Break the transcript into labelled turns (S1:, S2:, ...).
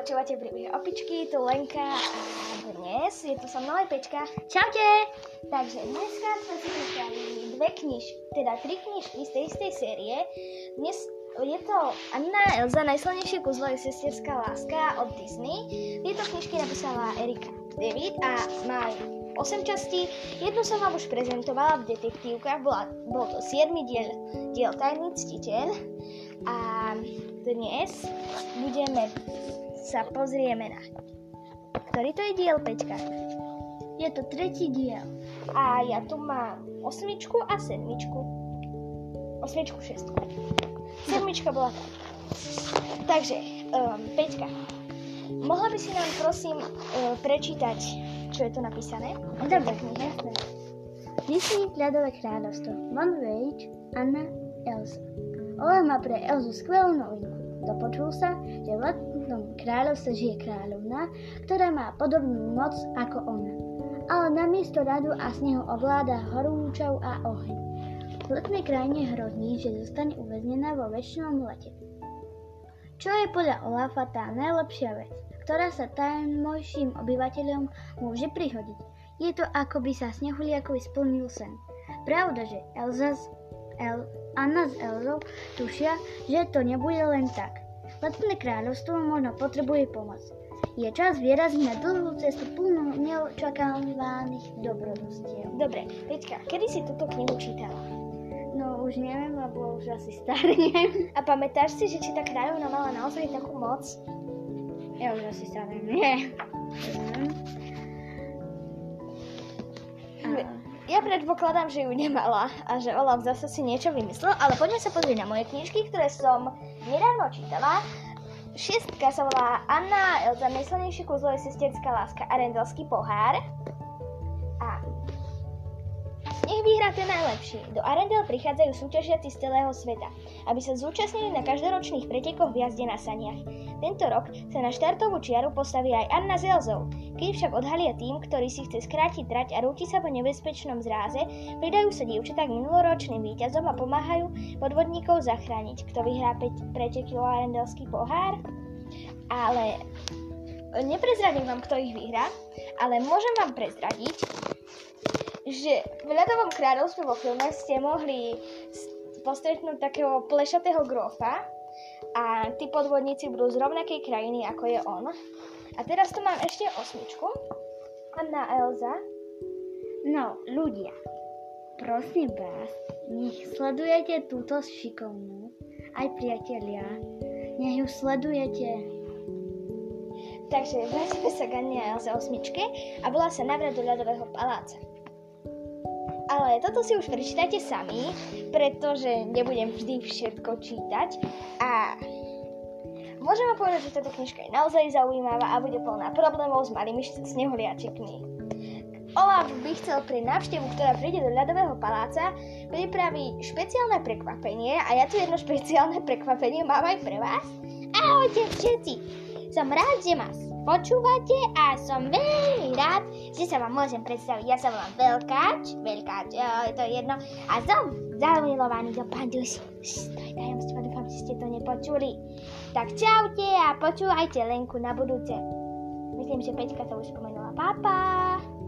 S1: Počúvate príbeh opičky, tu Lenka a dnes je tu so mnou aj Pečka.
S2: Čaute!
S1: Takže dneska sme si pripravili dve knižky, teda tri knižky z tej istej série. Dnes je to Anna Elza, najsilnejšia kuzlo je sestierská láska od Disney. Tieto knižky napísala Erika David a má 8 častí. Jednu som vám už prezentovala v detektívkach, bola, bol to 7 diel, diel Tajný ctiteľ. A dnes budeme sa pozrieme na... Ktorý to je diel, Peťka?
S2: Je to tretí diel.
S1: A ja tu mám osmičku a sedmičku. Osmičku, šestku. Sedmička bola tá. Takže, um, Peťka, mohla by si nám prosím uh, prečítať, čo je tu napísané?
S2: Dobre, jasné. Disney ľadové kráľovstvo. One Rage, Anna, Elsa. Ola má pre Elzu skvelú novinku. Dopočul sa, že v letnom kráľovstve žije kráľovna, ktorá má podobnú moc ako ona. Ale namiesto radu a snehu ovláda horúčov a oheň. V letnej krajine hrozí, že zostane uväznená vo väčšnom lete. Čo je podľa Olafa tá najlepšia vec, ktorá sa tajemnejším obyvateľom môže prihodiť? Je to ako by sa snehuliakovi splnil sen. Pravda, že Elza z El- Anna s Elzou tušia, že to nebude len tak. Letné kráľovstvo možno potrebuje pomoc. Je čas vyraziť na dlhú cestu plnú neočakávaných dobrodostiev.
S1: Dobre, Peťka, kedy si túto knihu čítala?
S2: No už neviem, lebo už asi starnem.
S1: A pamätáš si, že či tá kráľovna mala naozaj takú moc?
S2: Ja už asi starnem, nie.
S1: Ja predpokladám, že ju nemala a že Olaf zase si niečo vymyslel, ale poďme sa pozrieť na moje knižky, ktoré som nedávno čítala. Šiestka sa volá Anna Elza, najsilnejší kúzlo je sestierská láska a rendelský pohár. A nech vyhrá ten najlepší. Do Arendel prichádzajú súťažiaci z celého sveta, aby sa zúčastnili na každoročných pretekoch v jazde na saniach. Tento rok sa na štartovú čiaru postaví aj Anna s Elzou. Keď však odhalia tým, ktorý si chce skrátiť trať a rúti sa po nebezpečnom zráze, pridajú sa dievčatá k minuloročným víťazom a pomáhajú podvodníkov zachrániť. Kto vyhrá pe- preteky o Arendelský pohár? Ale neprezradím vám, kto ich vyhrá, ale môžem vám prezradiť, že v ľadovom kráľovstve vo filme ste mohli postretnúť takého plešatého grofa a tí podvodníci budú z rovnakej krajiny, ako je on. A teraz tu mám ešte osmičku. Anna Elza.
S2: No, ľudia, prosím vás, nech sledujete túto šikovnú, aj priatelia, nech ju sledujete.
S1: Takže vrátime sa k Anne a Elze osmičke a volá sa Navrat do ľadového paláca. Ale toto si už prečítajte sami, pretože nebudem vždy všetko čítať a môžem vám povedať, že táto knižka je naozaj zaujímavá a bude plná problémov s malými snehuliačikmi. Olaf by chcel pri návštevu, ktorá príde do ľadového paláca, pripraviť špeciálne prekvapenie a ja tu jedno špeciálne prekvapenie mám aj pre vás. Ahojte všetci! Som rád, že ma počúvate a som veľmi rád, že sa vám môžem predstaviť. Ja sa volám Veľkáč, Veľkáč, jo, je to jedno. A som zamilovaný do Pandusy. Šš, to je tajomstvo, ste to nepočuli. Tak čaute a počúvajte Lenku na budúce. Myslím, že Peťka to už spomenula. Pa, pa.